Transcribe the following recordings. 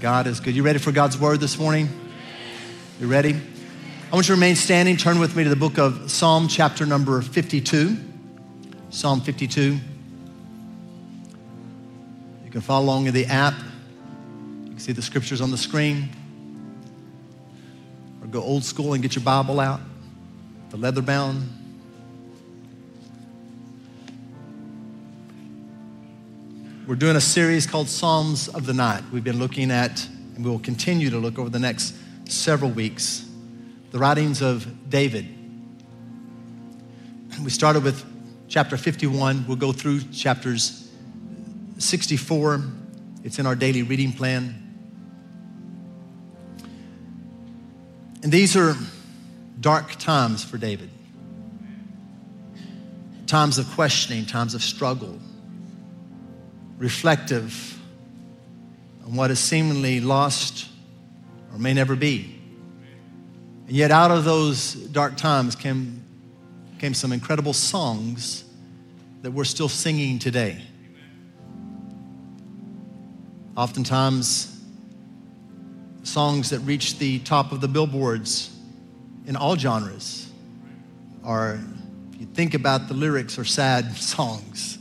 God is good. You ready for God's word this morning? You ready? I want you to remain standing. Turn with me to the book of Psalm, chapter number 52. Psalm 52. You can follow along in the app. You can see the scriptures on the screen. Or go old school and get your Bible out, the leather bound. We're doing a series called Psalms of the Night. We've been looking at, and we will continue to look over the next several weeks, the writings of David. We started with chapter 51. We'll go through chapters 64. It's in our daily reading plan. And these are dark times for David times of questioning, times of struggle reflective on what is seemingly lost or may never be. And yet, out of those dark times came, came some incredible songs that we're still singing today. Oftentimes, songs that reach the top of the billboards in all genres are, if you think about the lyrics, are sad songs.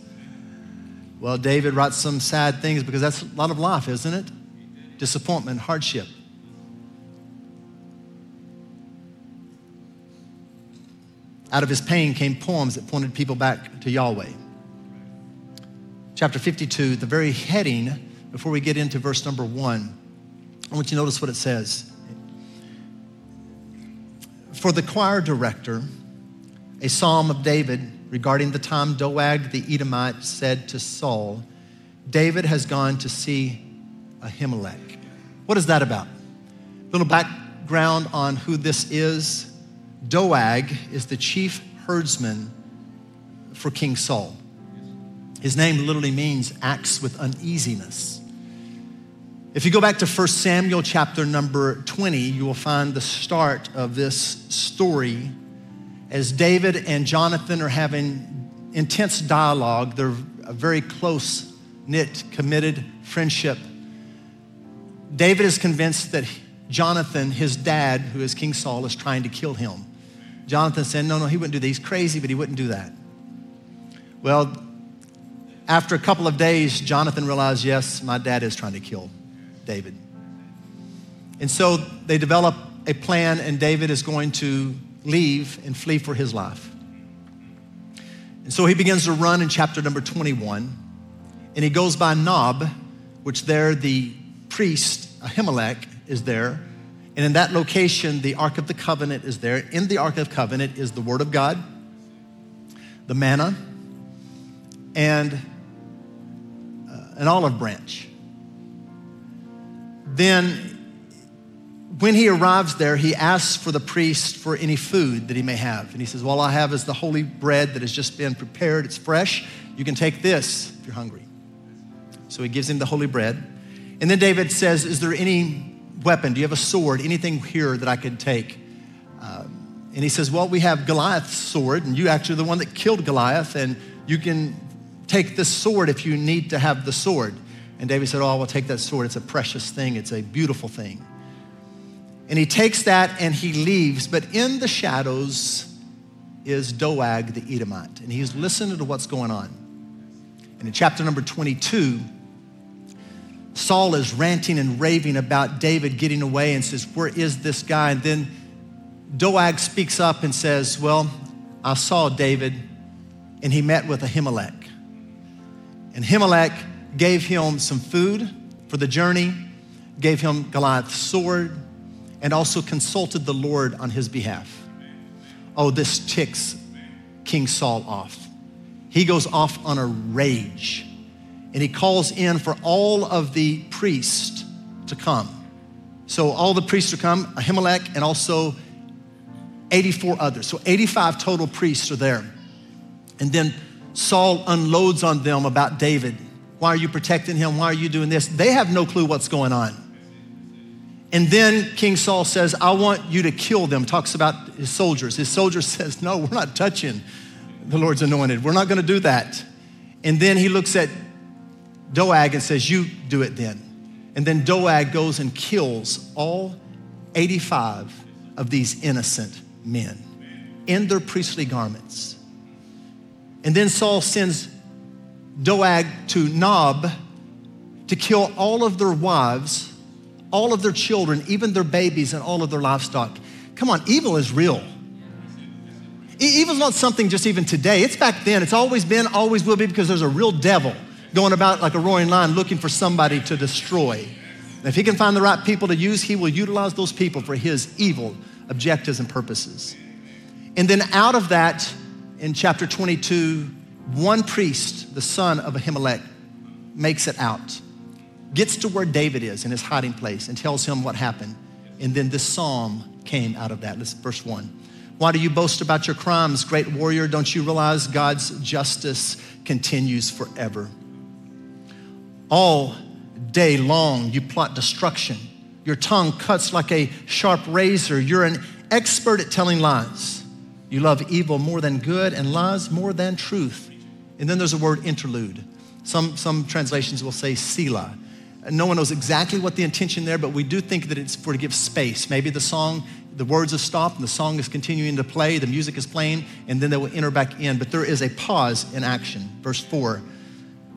Well, David writes some sad things because that's a lot of life, isn't it? Disappointment, hardship. Out of his pain came poems that pointed people back to Yahweh. Chapter 52, the very heading, before we get into verse number one, I want you to notice what it says. For the choir director, a psalm of David regarding the time Doeg the Edomite said to Saul, David has gone to see Ahimelech. What is that about? A little background on who this is. Doeg is the chief herdsman for King Saul. His name literally means acts with uneasiness. If you go back to 1 Samuel chapter number 20, you will find the start of this story as David and Jonathan are having intense dialogue, they're a very close knit, committed friendship. David is convinced that Jonathan, his dad, who is King Saul, is trying to kill him. Jonathan said, No, no, he wouldn't do that. He's crazy, but he wouldn't do that. Well, after a couple of days, Jonathan realized, Yes, my dad is trying to kill David. And so they develop a plan, and David is going to leave and flee for his life. And so he begins to run in chapter number 21, and he goes by Nob, which there the priest Ahimelech is there. And in that location, the Ark of the Covenant is there. In the Ark of Covenant is the Word of God, the manna, and uh, an olive branch. Then when he arrives there, he asks for the priest for any food that he may have. And he says, All I have is the holy bread that has just been prepared. It's fresh. You can take this if you're hungry. So he gives him the holy bread. And then David says, Is there any weapon? Do you have a sword? Anything here that I could take? Um, and he says, Well, we have Goliath's sword, and you actually are the one that killed Goliath, and you can take this sword if you need to have the sword. And David said, Oh, I will take that sword. It's a precious thing, it's a beautiful thing. And he takes that and he leaves, but in the shadows is Doeg the Edomite. And he's listening to what's going on. And in chapter number 22, Saul is ranting and raving about David getting away and says, Where is this guy? And then Doeg speaks up and says, Well, I saw David and he met with Ahimelech. And Ahimelech gave him some food for the journey, gave him Goliath's sword, and also consulted the Lord on his behalf. Oh, this ticks King Saul off. He goes off on a rage and he calls in for all of the priests to come. So all the priests to come, Ahimelech and also 84 others. So 85 total priests are there. And then Saul unloads on them about David. Why are you protecting him? Why are you doing this? They have no clue what's going on. And then King Saul says, I want you to kill them, talks about his soldiers. His soldier says, No, we're not touching the Lord's anointed. We're not going to do that. And then he looks at Doeg and says, You do it then. And then Doeg goes and kills all 85 of these innocent men in their priestly garments. And then Saul sends Doeg to Nob to kill all of their wives, all of their children, even their babies, and all of their livestock. Come on, evil is real. Evil's not something just even today. It's back then. It's always been, always will be, because there's a real devil going about like a roaring lion looking for somebody to destroy. And if he can find the right people to use, he will utilize those people for his evil objectives and purposes. And then out of that, in chapter 22, one priest, the son of Ahimelech, makes it out, gets to where David is in his hiding place, and tells him what happened. And then this psalm came out of that. This verse one. Why do you boast about your crimes, great warrior? Don't you realize God's justice continues forever? All day long, you plot destruction. Your tongue cuts like a sharp razor. You're an expert at telling lies. You love evil more than good and lies more than truth. And then there's a word interlude. Some, some translations will say Selah. No one knows exactly what the intention there, but we do think that it's for to give space. Maybe the song, the words have stopped and the song is continuing to play, the music is playing, and then they will enter back in. But there is a pause in action. Verse 4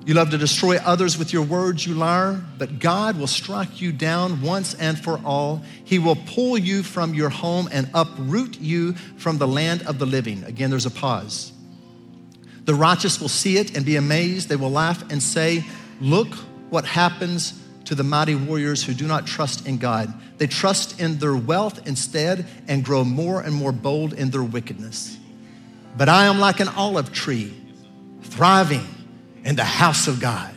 You love to destroy others with your words, you liar, but God will strike you down once and for all. He will pull you from your home and uproot you from the land of the living. Again, there's a pause. The righteous will see it and be amazed. They will laugh and say, Look what happens to the mighty warriors who do not trust in God. They trust in their wealth instead and grow more and more bold in their wickedness. But I am like an olive tree, thriving in the house of God.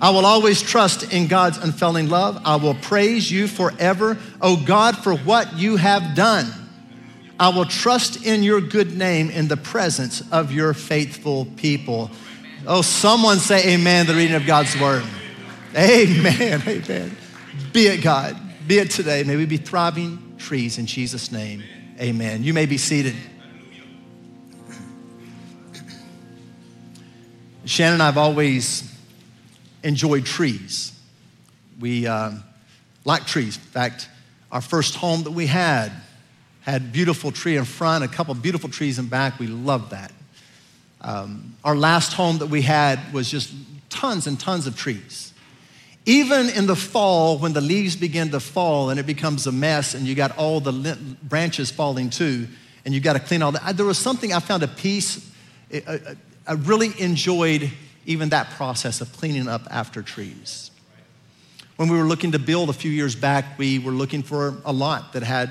I will always trust in God's unfailing love. I will praise you forever, O God, for what you have done. I will trust in your good name in the presence of your faithful people. Oh, someone say amen, the reading of God's word. Amen, amen. Be it God, be it today. May we be thriving trees in Jesus' name. Amen. You may be seated. Shannon and I have always enjoyed trees. We uh, like trees. In fact, our first home that we had had beautiful tree in front, a couple beautiful trees in back. We loved that. Um, our last home that we had was just tons and tons of trees. Even in the fall, when the leaves begin to fall and it becomes a mess, and you got all the branches falling too, and you got to clean all that, there was something I found a peace. I really enjoyed even that process of cleaning up after trees. When we were looking to build a few years back, we were looking for a lot that had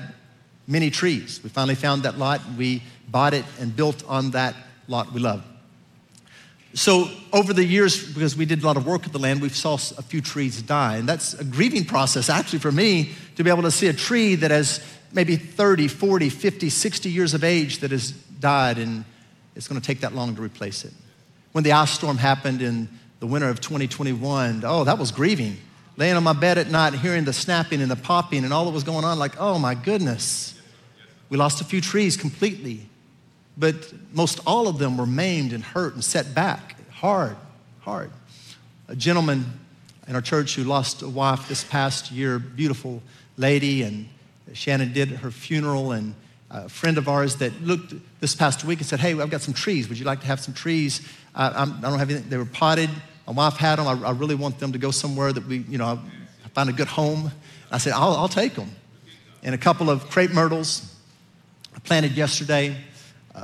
many trees. We finally found that lot. We bought it and built on that lot we love. So over the years, because we did a lot of work with the land, we've saw a few trees die. And that's a grieving process actually for me to be able to see a tree that has maybe 30, 40, 50, 60 years of age that has died and it's going to take that long to replace it. When the ice storm happened in the winter of 2021, oh, that was grieving. Laying on my bed at night, hearing the snapping and the popping and all that was going on, like, oh my goodness. We lost a few trees completely, but most all of them were maimed and hurt and set back. Hard, hard. A gentleman in our church who lost a wife this past year, beautiful lady, and Shannon did her funeral, and a friend of ours that looked this past week and said, Hey, I've got some trees. Would you like to have some trees? I, I don't have anything. They were potted. My wife had them. I, I, really want them to go somewhere that we, you know, I find a good home. I said, I'll, I'll take them. And a couple of crepe myrtles, I planted yesterday,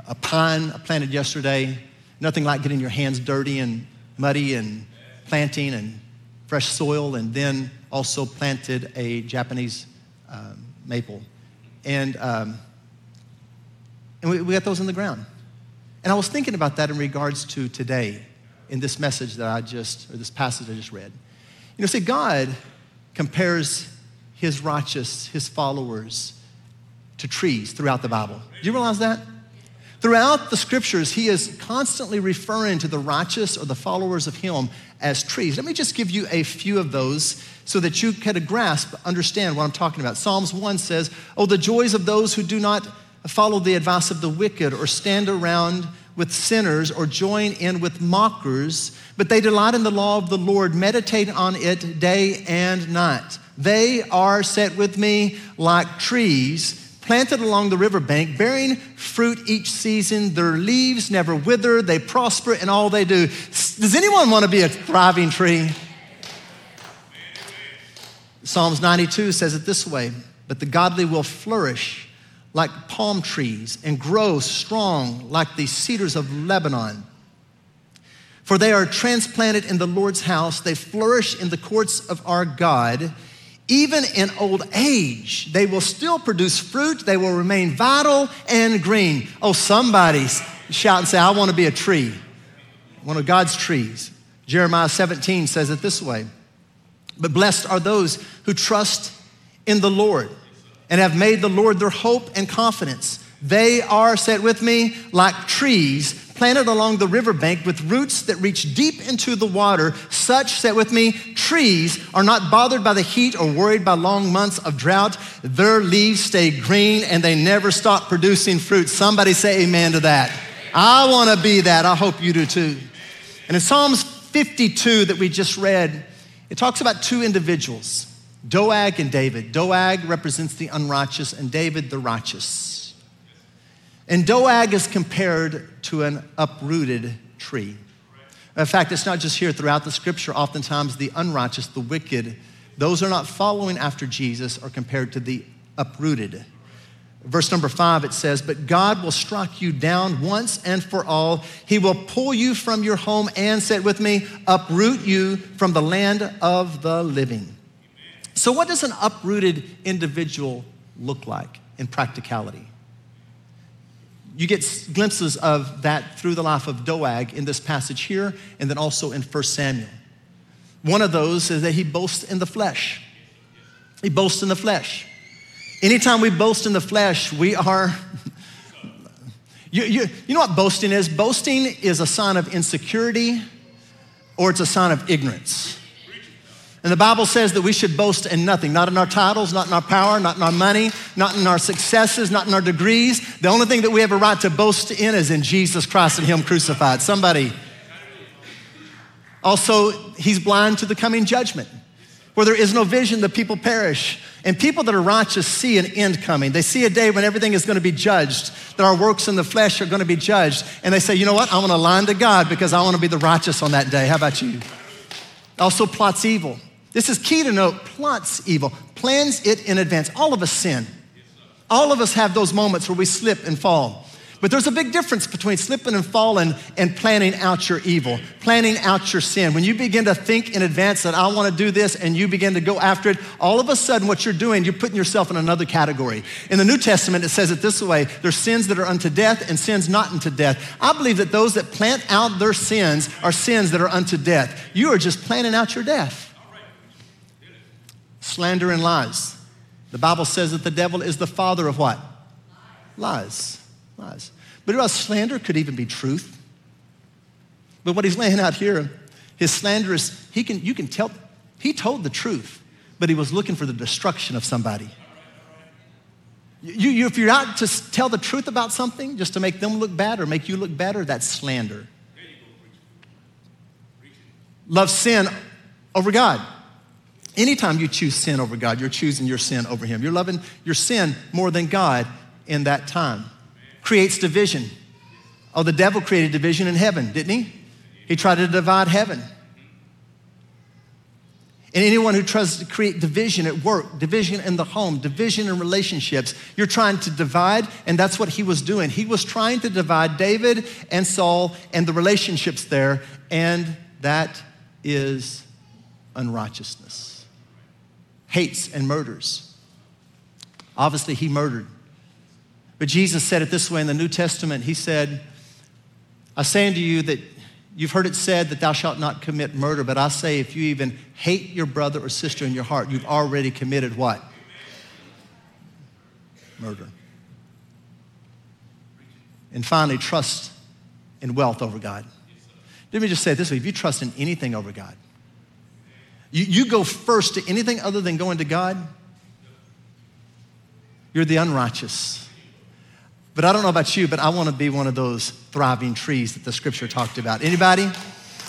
a pine I planted yesterday. Nothing like getting your hands dirty and muddy and planting and fresh soil, and then also planted a Japanese um, maple. And, um, and we, we got those in the ground. And I was thinking about that in regards to today in this message that I just, or this passage I just read. You know, see, God compares his righteous, his followers, to trees throughout the Bible. Do you realize that? Throughout the scriptures, he is constantly referring to the righteous or the followers of him as trees. Let me just give you a few of those so that you can grasp, understand what I'm talking about. Psalms 1 says, Oh, the joys of those who do not follow the advice of the wicked or stand around with sinners or join in with mockers, but they delight in the law of the Lord, meditate on it day and night. They are set with me like trees planted along the riverbank, bearing fruit each season. Their leaves never wither, they prosper in all they do. Does anyone want to be a thriving tree? Psalms 92 says it this way But the godly will flourish like palm trees and grow strong like the cedars of Lebanon. For they are transplanted in the Lord's house, they flourish in the courts of our God. Even in old age, they will still produce fruit, they will remain vital and green. Oh, somebody shout and say, I want to be a tree, one of God's trees. Jeremiah 17 says it this way But blessed are those who trust in the Lord and have made the Lord their hope and confidence. They are, set with me, like trees planted along the riverbank with roots that reach deep into the water. Such, set with me, trees are not bothered by the heat or worried by long months of drought. Their leaves stay green and they never stop producing fruit. Somebody say amen to that. I want to be that. I hope you do too. And in Psalms 52 that we just read, it talks about two individuals. Doeg and David. Doeg represents the unrighteous, and David the righteous. And Doeg is compared to an uprooted tree. In fact, it's not just here throughout the scripture. Oftentimes, the unrighteous, the wicked, those are not following after Jesus are compared to the uprooted. Verse number five, it says, But God will strike you down once and for all. He will pull you from your home and, say with me, uproot you from the land of the living. So, what does an uprooted individual look like in practicality? You get glimpses of that through the life of Doeg in this passage here, and then also in 1 Samuel. One of those is that he boasts in the flesh. He boasts in the flesh. Anytime we boast in the flesh, we are. you, you, you know what boasting is? Boasting is a sign of insecurity or it's a sign of ignorance. And the Bible says that we should boast in nothing, not in our titles, not in our power, not in our money, not in our successes, not in our degrees. The only thing that we have a right to boast in is in Jesus Christ and Him crucified. Somebody. Also, He's blind to the coming judgment. Where there is no vision, the people perish. And people that are righteous see an end coming. They see a day when everything is going to be judged, that our works in the flesh are going to be judged. And they say, you know what? I want to align to God because I want to be the righteous on that day. How about you? Also, plots evil. This is key to note plots evil, plans it in advance. All of us sin. All of us have those moments where we slip and fall. But there's a big difference between slipping and falling and planning out your evil, planning out your sin. When you begin to think in advance that I want to do this and you begin to go after it, all of a sudden what you're doing, you're putting yourself in another category. In the New Testament, it says it this way there's sins that are unto death and sins not unto death. I believe that those that plant out their sins are sins that are unto death. You are just planning out your death slander and lies. The Bible says that the devil is the father of what? Lies. Lies. But about slander could even be truth. But what he's laying out here, his slanderous, he can, you can tell, he told the truth, but he was looking for the destruction of somebody. You, you, if you're out to tell the truth about something just to make them look bad or make you look better, that's slander. Love sin over God. Anytime you choose sin over God, you're choosing your sin over Him. You're loving your sin more than God in that time. Creates division. Oh, the devil created division in heaven, didn't he? He tried to divide heaven. And anyone who tries to create division at work, division in the home, division in relationships, you're trying to divide, and that's what he was doing. He was trying to divide David and Saul and the relationships there, and that is unrighteousness hates and murders. Obviously, he murdered. But Jesus said it this way in the New Testament He said, I say unto you that you've heard it said that thou shalt not commit murder, but I say if you even hate your brother or sister in your heart, you've already committed what? Murder. And finally, trust in wealth over God. Let me just say this way if you trust in anything over God, you, you go first to anything other than going to God, you're the unrighteous. But I don't know about you, but I want to be one of those thriving trees that the scripture talked about. Anybody?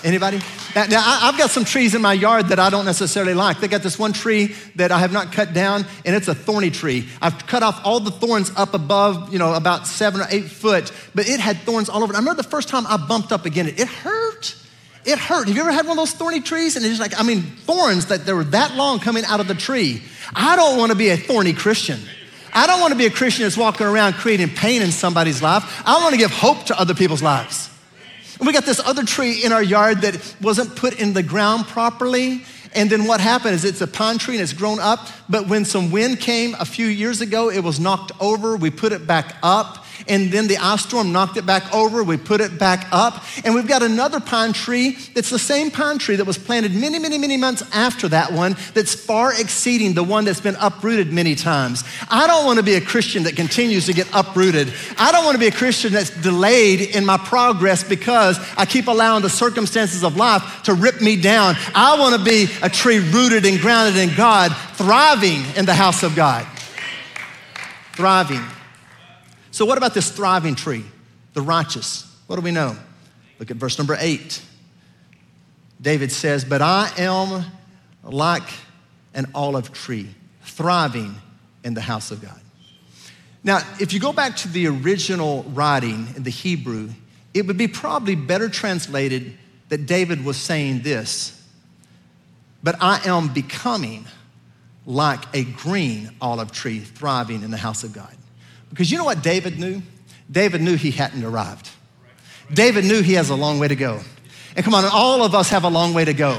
Anybody? Now, now, I've got some trees in my yard that I don't necessarily like. They got this one tree that I have not cut down, and it's a thorny tree. I've cut off all the thorns up above, you know, about seven or eight foot, but it had thorns all over it. I remember the first time I bumped up against it, it hurt. It hurt. Have you ever had one of those thorny trees? And it's like, I mean, thorns that they were that long coming out of the tree. I don't want to be a thorny Christian. I don't want to be a Christian that's walking around creating pain in somebody's life. I want to give hope to other people's lives. And we got this other tree in our yard that wasn't put in the ground properly. And then what happened is it's a pine tree and it's grown up. But when some wind came a few years ago, it was knocked over. We put it back up and then the ice storm knocked it back over. We put it back up, and we've got another pine tree that's the same pine tree that was planted many, many, many months after that one that's far exceeding the one that's been uprooted many times. I don't want to be a Christian that continues to get uprooted. I don't want to be a Christian that's delayed in my progress because I keep allowing the circumstances of life to rip me down. I want to be a tree rooted and grounded in God, thriving in the house of God. Thriving. So, what about this thriving tree, the righteous? What do we know? Look at verse number eight. David says, But I am like an olive tree, thriving in the house of God. Now, if you go back to the original writing in the Hebrew, it would be probably better translated that David was saying this, but I am becoming like a green olive tree thriving in the house of God. Because you know what David knew? David knew he hadn't arrived. David knew he has a long way to go. And come on, all of us have a long way to go.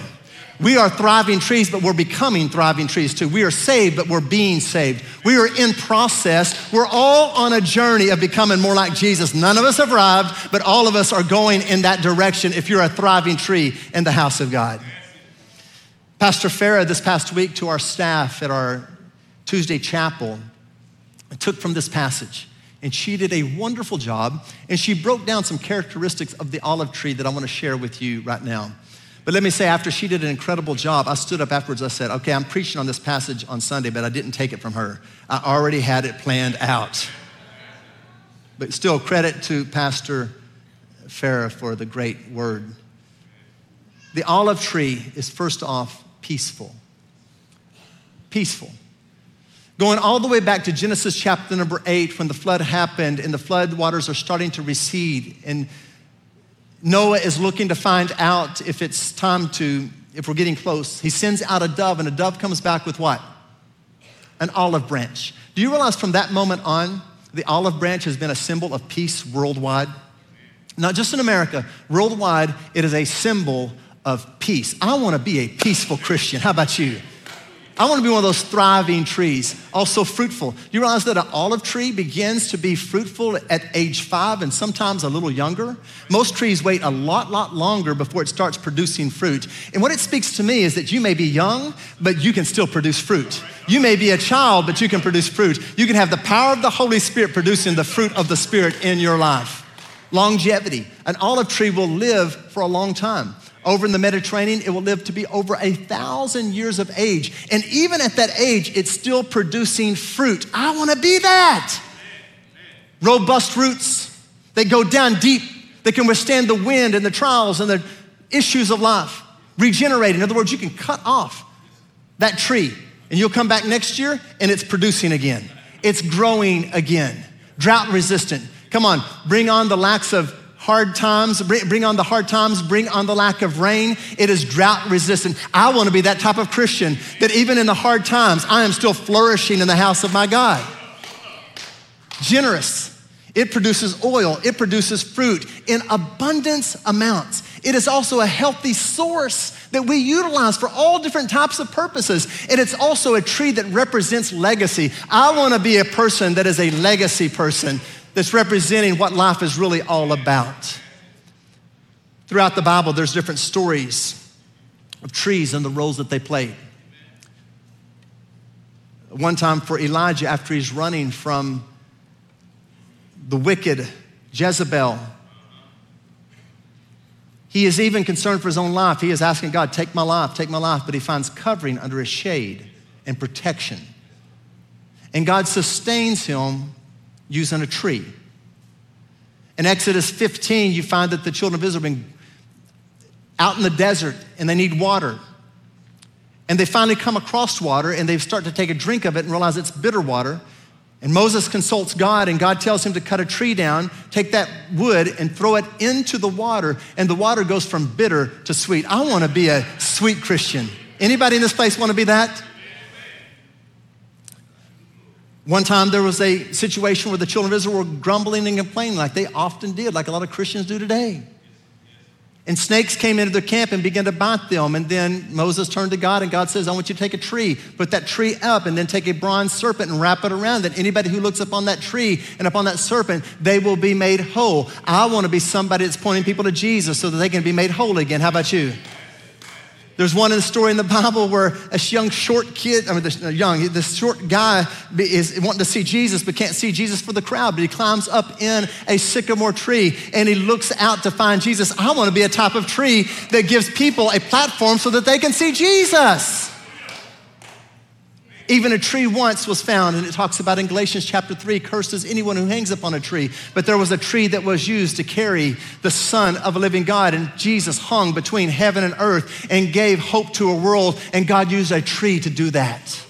We are thriving trees, but we're becoming thriving trees too. We are saved, but we're being saved. We are in process. We're all on a journey of becoming more like Jesus. None of us have arrived, but all of us are going in that direction if you're a thriving tree in the house of God. Pastor Farah, this past week, to our staff at our Tuesday chapel, took from this passage. And she did a wonderful job. And she broke down some characteristics of the olive tree that I want to share with you right now. But let me say, after she did an incredible job, I stood up afterwards. I said, Okay, I'm preaching on this passage on Sunday, but I didn't take it from her. I already had it planned out. But still, credit to Pastor Farah for the great word. The olive tree is first off peaceful. Peaceful. Going all the way back to Genesis chapter number eight, when the flood happened and the flood waters are starting to recede, and Noah is looking to find out if it's time to, if we're getting close. He sends out a dove, and a dove comes back with what? An olive branch. Do you realize from that moment on, the olive branch has been a symbol of peace worldwide? Not just in America, worldwide, it is a symbol of peace. I want to be a peaceful Christian. How about you? I want to be one of those thriving trees, also fruitful. You realize that an olive tree begins to be fruitful at age five and sometimes a little younger? Most trees wait a lot, lot longer before it starts producing fruit. And what it speaks to me is that you may be young, but you can still produce fruit. You may be a child, but you can produce fruit. You can have the power of the Holy Spirit producing the fruit of the Spirit in your life. Longevity. An olive tree will live for a long time. Over in the Mediterranean, it will live to be over a thousand years of age. And even at that age, it's still producing fruit. I want to be that. Robust roots, they go down deep. They can withstand the wind and the trials and the issues of life. Regenerate. In other words, you can cut off that tree and you'll come back next year and it's producing again. It's growing again. Drought resistant. Come on, bring on the lacks of hard times, bring on the hard times, bring on the lack of rain. It is drought resistant. I want to be that type of Christian that even in the hard times, I am still flourishing in the house of my God. Generous. It produces oil, it produces fruit in abundance amounts. It is also a healthy source that we utilize for all different types of purposes. And it's also a tree that represents legacy. I want to be a person that is a legacy person that's representing what life is really all about. Throughout the Bible, there's different stories of trees and the roles that they played. One time for Elijah, after he's running from the wicked Jezebel, he is even concerned for his own life. He is asking God, Take my life, take my life. But he finds covering under his shade and protection. And God sustains him using a tree. In Exodus 15, you find that the children of Israel have been out in the desert and they need water. And they finally come across water and they start to take a drink of it and realize it's bitter water. And Moses consults God, and God tells him to cut a tree down, take that wood, and throw it into the water, and the water goes from bitter to sweet. I want to be a sweet Christian. Anybody in this place want to be that? One time there was a situation where the children of Israel were grumbling and complaining, like they often did, like a lot of Christians do today. And snakes came into their camp and began to bite them. And then Moses turned to God, and God says, I want you to take a tree, put that tree up, and then take a bronze serpent and wrap it around. That anybody who looks upon that tree and upon that serpent, they will be made whole. I want to be somebody that's pointing people to Jesus so that they can be made whole again. How about you? There's one in the story in the Bible where a young short kid, I mean, this uh, young, this short guy is wanting to see Jesus, but can't see Jesus for the crowd. But he climbs up in a sycamore tree and he looks out to find Jesus. I want to be a type of tree that gives people a platform so that they can see Jesus. Even a tree once was found, and it talks about in Galatians chapter 3 cursed is anyone who hangs upon a tree. But there was a tree that was used to carry the Son of a living God, and Jesus hung between heaven and earth and gave hope to a world, and God used a tree to do that.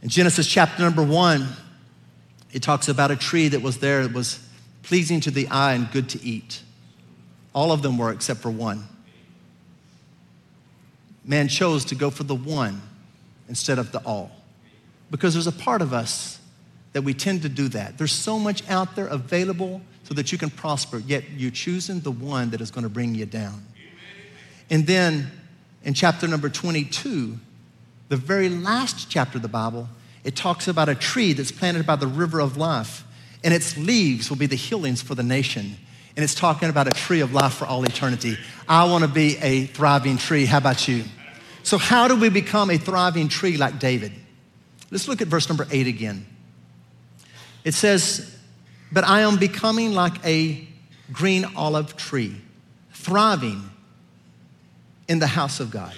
In Genesis chapter number 1, it talks about a tree that was there that was pleasing to the eye and good to eat. All of them were except for one. Man chose to go for the one instead of the all. Because there's a part of us that we tend to do that. There's so much out there available so that you can prosper, yet you're choosing the one that is going to bring you down. And then in chapter number 22, the very last chapter of the Bible, it talks about a tree that's planted by the river of life, and its leaves will be the healings for the nation. And it's talking about a tree of life for all eternity. I want to be a thriving tree. How about you? So, how do we become a thriving tree like David? Let's look at verse number eight again. It says, But I am becoming like a green olive tree, thriving in the house of God.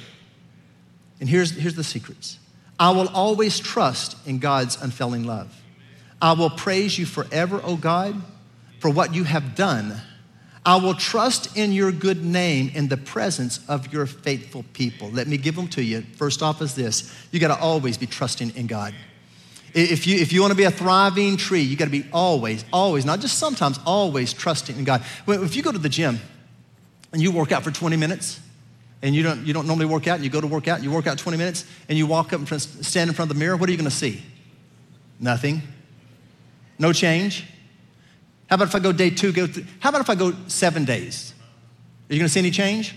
And here's, here's the secrets I will always trust in God's unfailing love. I will praise you forever, O God, for what you have done I will trust in your good name in the presence of your faithful people. Let me give them to you. First off, is this you got to always be trusting in God. If you, if you want to be a thriving tree, you got to be always, always, not just sometimes, always trusting in God. If you go to the gym and you work out for 20 minutes, and you don't, you don't normally work out, and you go to work out, and you work out 20 minutes, and you walk up and stand in front of the mirror, what are you going to see? Nothing. No change. How about if I go day two? Go th- How about if I go seven days? Are you going to see any change?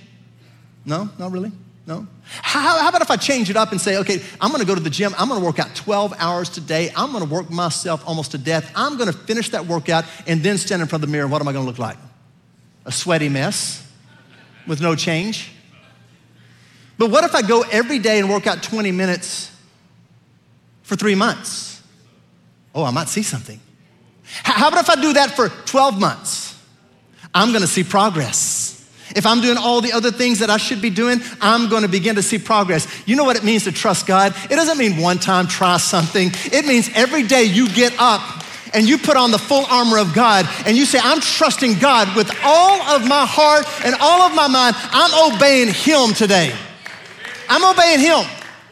No, not really. No. How, how, about if I change it up and say, okay, I'm going to go to the gym. I'm going to work out 12 hours today. I'm going to work myself almost to death. I'm going to finish that workout and then stand in front of the mirror. What am I going to look like? A sweaty mess with no change. But what if I go every day and work out 20 minutes for three months? Oh, I might see something. How about if I do that for 12 months? I'm gonna see progress. If I'm doing all the other things that I should be doing, I'm gonna begin to see progress. You know what it means to trust God? It doesn't mean one time try something, it means every day you get up and you put on the full armor of God and you say, I'm trusting God with all of my heart and all of my mind. I'm obeying Him today. I'm obeying Him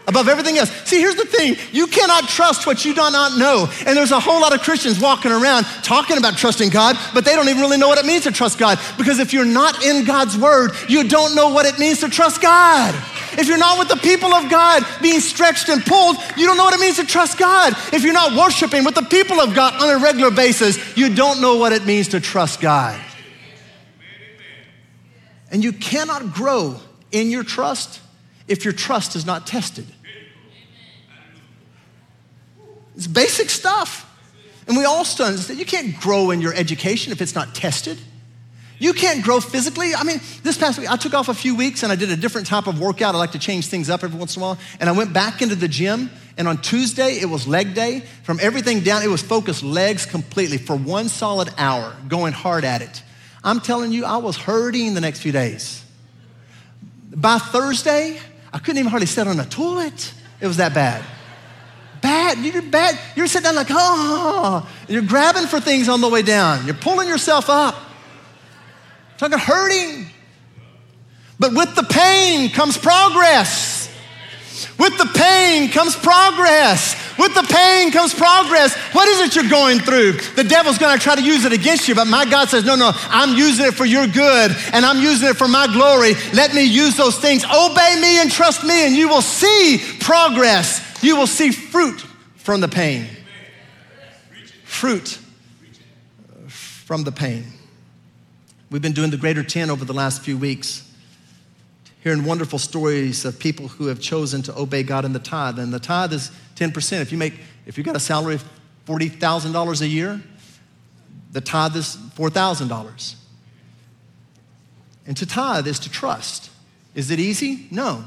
above everything else. See, here's the thing you cannot trust what you do not know. And there's a whole lot of Christians walking around talking about trusting God, but they don't even really know what it means to trust God. Because if you're not in God's word, you don't know what it means to trust God. If you're not with the people of God being stretched and pulled, you don't know what it means to trust God. If you're not worshiping with the people of God on a regular basis, you don't know what it means to trust God. And you cannot grow in your trust if your trust is not tested. It's basic stuff. And we all understand you can't grow in your education if it's not tested. You can't grow physically. I mean, this past week, I took off a few weeks and I did a different type of workout. I like to change things up every once in a while. And I went back into the gym. And on Tuesday, it was leg day. From everything down, it was focused legs completely for one solid hour, going hard at it. I'm telling you, I was hurting the next few days. By Thursday, I couldn't even hardly sit on a toilet. It was that bad bad. You're bad. You're sitting down like, oh, you're grabbing for things on the way down. You're pulling yourself up. Talking hurting. But with the pain comes progress. With the pain comes progress. With the pain comes progress. What is it you're going through? The devil's going to try to use it against you, but my God says, No, no, I'm using it for your good and I'm using it for my glory. Let me use those things. Obey me and trust me, and you will see progress. You will see fruit from the pain. Fruit from the pain. We've been doing the greater 10 over the last few weeks hearing wonderful stories of people who have chosen to obey God in the tithe. And the tithe is 10%. If you make, if you got a salary of $40,000 a year, the tithe is $4,000. And to tithe is to trust. Is it easy? No.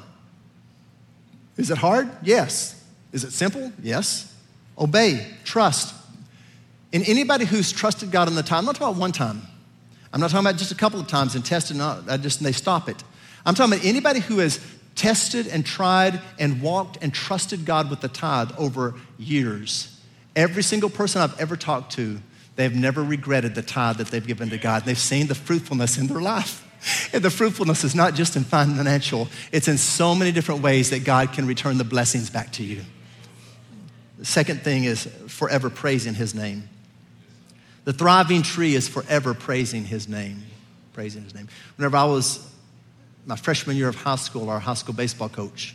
Is it hard? Yes. Is it simple? Yes. Obey, trust. And anybody who's trusted God in the time, I'm not talking about one time. I'm not talking about just a couple of times and tested, not, I just, and they stop it. I'm talking about anybody who has tested and tried and walked and trusted God with the tithe over years. Every single person I've ever talked to, they've never regretted the tithe that they've given to God. They've seen the fruitfulness in their life. And the fruitfulness is not just in financial, it's in so many different ways that God can return the blessings back to you. The second thing is forever praising his name. The thriving tree is forever praising his name. Praising his name. Whenever I was my freshman year of high school, our high school baseball coach,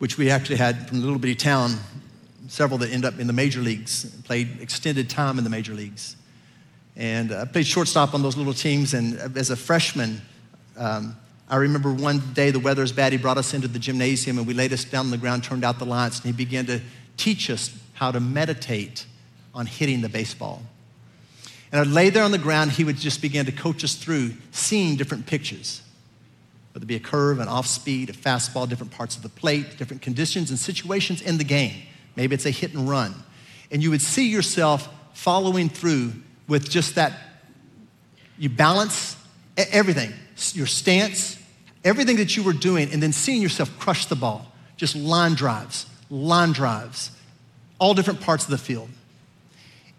which we actually had from a little bitty town, several that end up in the major leagues, played extended time in the major leagues. And I played shortstop on those little teams. And as a freshman, um, I remember one day the weather was bad. He brought us into the gymnasium and we laid us down on the ground, turned out the lights, and he began to teach us how to meditate on hitting the baseball. And I'd lay there on the ground, he would just begin to coach us through seeing different pitches, whether it be a curve, an off speed, a fastball, different parts of the plate, different conditions and situations in the game. Maybe it's a hit and run. And you would see yourself following through with just that. You balance everything, your stance, everything that you were doing, and then seeing yourself crush the ball. Just line drives, line drives, all different parts of the field.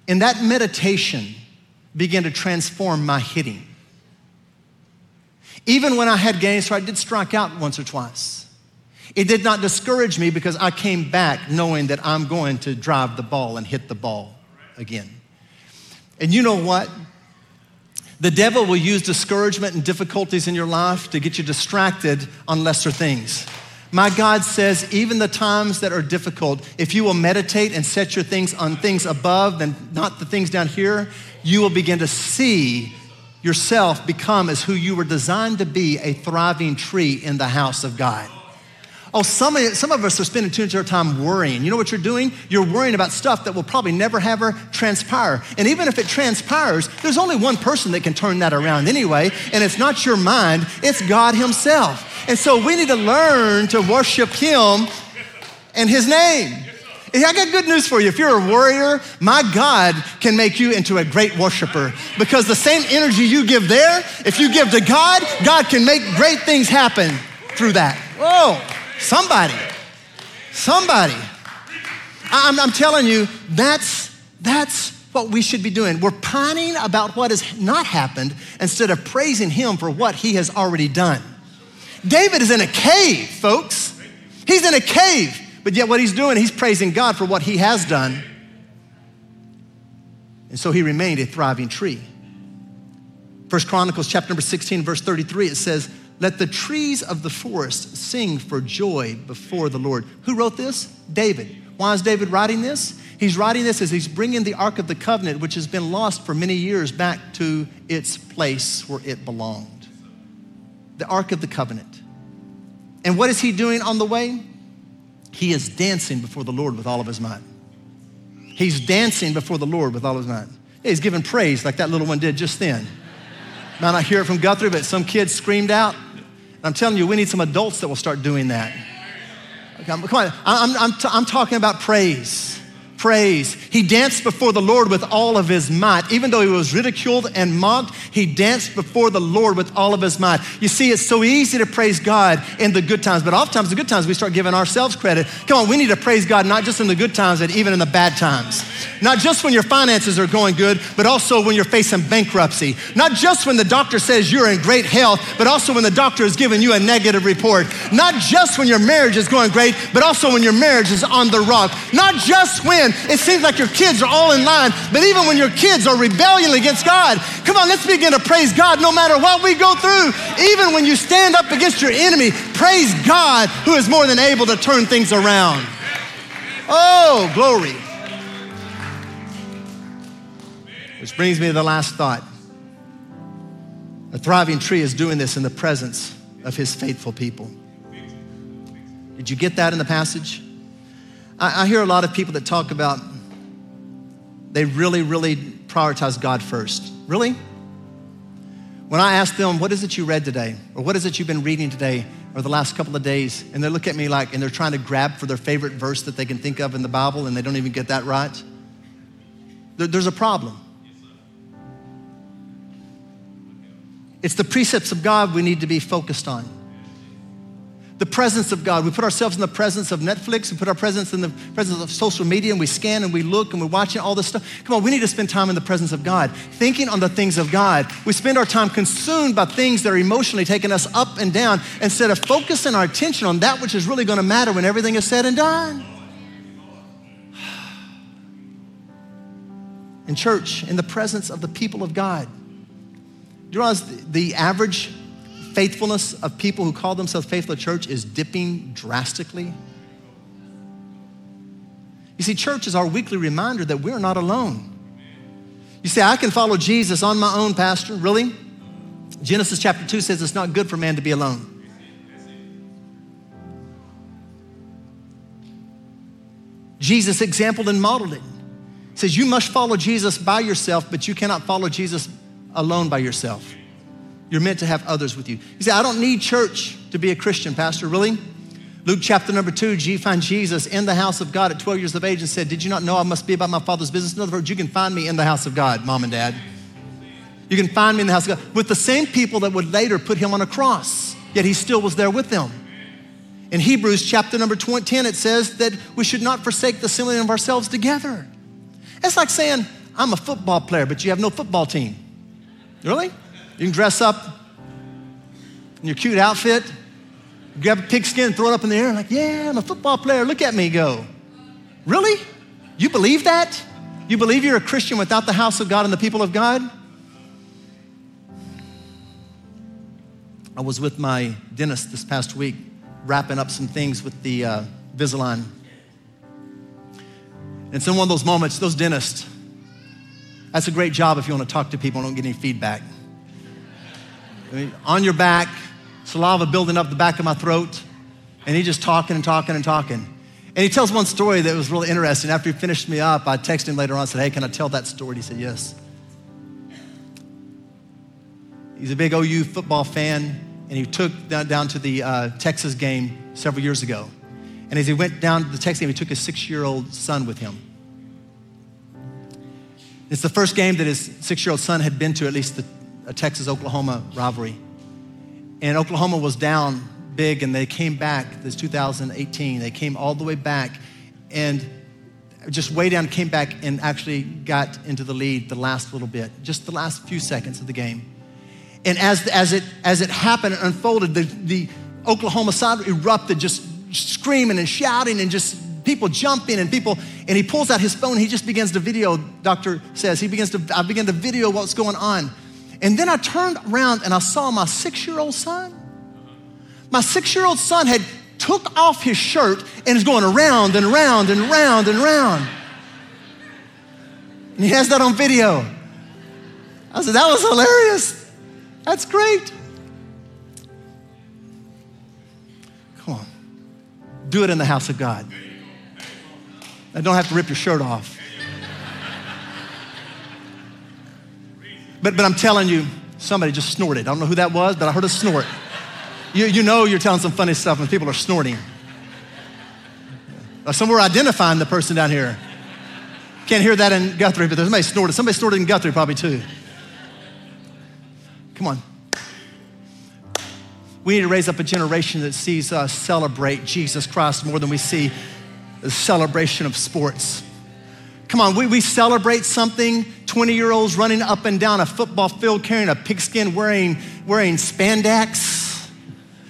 And that meditation, began to transform my hitting. Even when I had games where I did strike out once or twice, it did not discourage me because I came back knowing that I'm going to drive the ball and hit the ball again. And you know what? The devil will use discouragement and difficulties in your life to get you distracted on lesser things. My God says, even the times that are difficult, if you will meditate and set your things on things above and not the things down here, you will begin to see yourself become as who you were designed to be a thriving tree in the house of God. Oh, some of, some of us are spending too much of our time worrying. You know what you're doing? You're worrying about stuff that will probably never ever transpire. And even if it transpires, there's only one person that can turn that around anyway, and it's not your mind, it's God Himself. And so we need to learn to worship Him and His name. I got good news for you. If you're a warrior, my God can make you into a great worshiper because the same energy you give there, if you give to God, God can make great things happen through that. Whoa, somebody, somebody. I'm, I'm telling you, that's, that's what we should be doing. We're pining about what has not happened instead of praising Him for what He has already done. David is in a cave, folks. He's in a cave. But yet, what he's doing, he's praising God for what he has done. And so he remained a thriving tree. First Chronicles chapter number 16, verse 33, it says, Let the trees of the forest sing for joy before the Lord. Who wrote this? David. Why is David writing this? He's writing this as he's bringing the Ark of the Covenant, which has been lost for many years, back to its place where it belonged. The Ark of the Covenant. And what is he doing on the way? He is dancing before the Lord with all of his might. He's dancing before the Lord with all of his might. He's giving praise like that little one did just then. Might not hear it from Guthrie, but some kid screamed out. I'm telling you, we need some adults that will start doing that. come on, I'm, I'm, t- I'm talking about praise. Praise. He danced before the Lord with all of his might. Even though he was ridiculed and mocked, he danced before the Lord with all of his might. You see, it's so easy to praise God in the good times, but oftentimes the good times we start giving ourselves credit. Come on, we need to praise God not just in the good times, but even in the bad times. Not just when your finances are going good, but also when you're facing bankruptcy. Not just when the doctor says you're in great health, but also when the doctor is giving you a negative report. Not just when your marriage is going great, but also when your marriage is on the rock. Not just when it seems like your kids are all in line, but even when your kids are rebelling against God. Come on, let's begin to praise God no matter what we go through. Even when you stand up against your enemy, praise God who is more than able to turn things around. Oh, glory. Which brings me to the last thought. A thriving tree is doing this in the presence of his faithful people. Did you get that in the passage? I, I hear a lot of people that talk about they really, really prioritize God first. Really? When I ask them, what is it you read today? Or what is it you've been reading today or the last couple of days? And they look at me like, and they're trying to grab for their favorite verse that they can think of in the Bible and they don't even get that right. There, there's a problem. It's the precepts of God we need to be focused on. The presence of God. We put ourselves in the presence of Netflix, we put our presence in the presence of social media, and we scan and we look and we're watching all this stuff. Come on, we need to spend time in the presence of God, thinking on the things of God. We spend our time consumed by things that are emotionally taking us up and down instead of focusing our attention on that which is really going to matter when everything is said and done. In church, in the presence of the people of God, do you realize the average faithfulness of people who call themselves faithful church is dipping drastically? You see, church is our weekly reminder that we're not alone. You say, I can follow Jesus on my own, Pastor. Really? Genesis chapter 2 says it's not good for man to be alone. Jesus exampled and modeled it. He says, You must follow Jesus by yourself, but you cannot follow Jesus alone by yourself. You're meant to have others with you. You say, I don't need church to be a Christian, Pastor. Really? Luke chapter number two, G find Jesus in the house of God at 12 years of age and said, Did you not know I must be about my father's business? In other words, you can find me in the house of God, mom and dad. You can find me in the house of God with the same people that would later put him on a cross, yet he still was there with them. In Hebrews chapter number 10, it says that we should not forsake the assembling of ourselves together. It's like saying, I'm a football player, but you have no football team. Really? You can dress up in your cute outfit, grab a pigskin, throw it up in the air, like, yeah, I'm a football player. Look at me go. Really? You believe that? You believe you're a Christian without the house of God and the people of God? I was with my dentist this past week, wrapping up some things with the uh, Invisalign. And it's in one of those moments, those dentists, that's a great job if you want to talk to people and don't get any feedback. On your back, saliva building up the back of my throat, and he just talking and talking and talking. And he tells one story that was really interesting. After he finished me up, I texted him later on and said, Hey, can I tell that story? He said, Yes. He's a big OU football fan, and he took down, down to the uh, Texas game several years ago. And as he went down to the Texas game, he took his six year old son with him. It's the first game that his six year old son had been to, at least the Texas Oklahoma rivalry. And Oklahoma was down big, and they came back. This 2018, they came all the way back, and just way down, came back and actually got into the lead the last little bit, just the last few seconds of the game. And as, as, it, as it happened and unfolded, the, the Oklahoma side erupted, just screaming and shouting and just people jumping and people, and he pulls out his phone. he just begins to video, doctor says, he begins to, I begin to video what's going on. And then I turned around and I saw my six year old son. My six year old son had took off his shirt and is going around and around and around and around. And he has that on video. I said, that was hilarious. That's great. Come on. Do it in the house of God. I don't have to rip your shirt off. But, but I'm telling you, somebody just snorted. I don't know who that was, but I heard a snort. You, you know you're telling some funny stuff when people are snorting. Uh, or some were identifying the person down here. Can't hear that in Guthrie, but there's somebody snorted. Somebody snorted in Guthrie probably too. Come on. We need to raise up a generation that sees us celebrate Jesus Christ more than we see the celebration of sports. Come on, we, we celebrate something 20 year olds running up and down a football field carrying a pigskin, wearing, wearing spandex.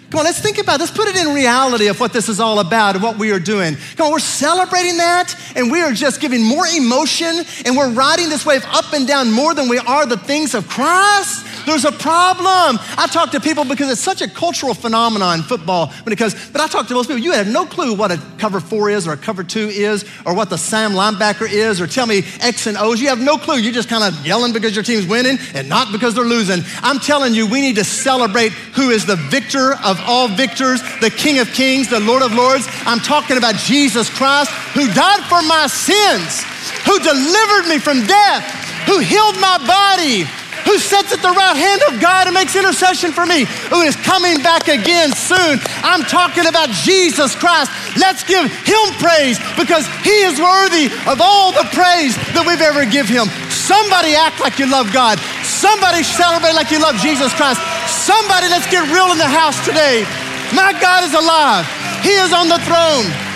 Come on, let's think about it. Let's put it in reality of what this is all about and what we are doing. Come on, we're celebrating that and we are just giving more emotion and we're riding this wave up and down more than we are the things of Christ. There's a problem. I talk to people because it's such a cultural phenomenon, in football, when it comes, but I talk to most people, you have no clue what a cover four is or a cover two is or what the Sam linebacker is or tell me X and O's. You have no clue. You're just kind of yelling because your team's winning and not because they're losing. I'm telling you, we need to celebrate who is the victor of all victors, the King of Kings, the Lord of Lords. I'm talking about Jesus Christ who died for my sins, who delivered me from death, who healed my body who sits at the right hand of God and makes intercession for me, who is coming back again soon. I'm talking about Jesus Christ. Let's give him praise because he is worthy of all the praise that we've ever give him. Somebody act like you love God. Somebody celebrate like you love Jesus Christ. Somebody let's get real in the house today. My God is alive. He is on the throne.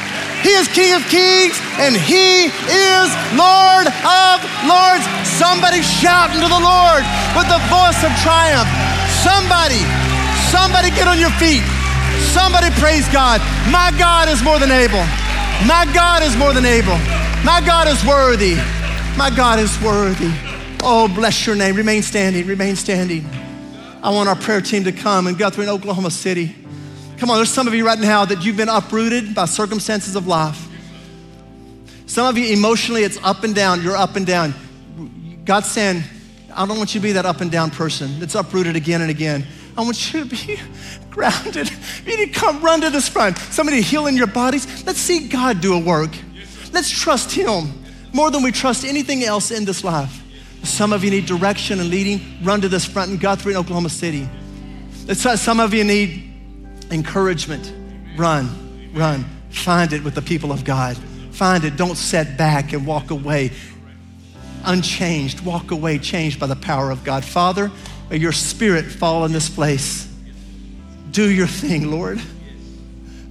He is King of Kings and He is Lord of Lords. Somebody shout into the Lord with the voice of triumph. Somebody, somebody get on your feet. Somebody praise God. My God is more than able. My God is more than able. My God is worthy. My God is worthy. Oh, bless your name. Remain standing. Remain standing. I want our prayer team to come in Guthrie in Oklahoma City. Come on, there's some of you right now that you've been uprooted by circumstances of life. Some of you emotionally, it's up and down. You're up and down. God's saying, I don't want you to be that up and down person that's uprooted again and again. I want you to be grounded. You need to come run to this front. Somebody healing your bodies. Let's see God do a work. Let's trust Him more than we trust anything else in this life. Some of you need direction and leading. Run to this front in Guthrie in Oklahoma City. Some of you need encouragement, run, run. Find it with the people of God. Find it. Don't set back and walk away unchanged. Walk away changed by the power of God. Father, may your spirit fall in this place. Do your thing, Lord.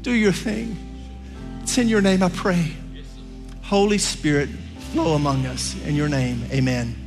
Do your thing. It's in your name I pray. Holy Spirit, flow among us. In your name, amen.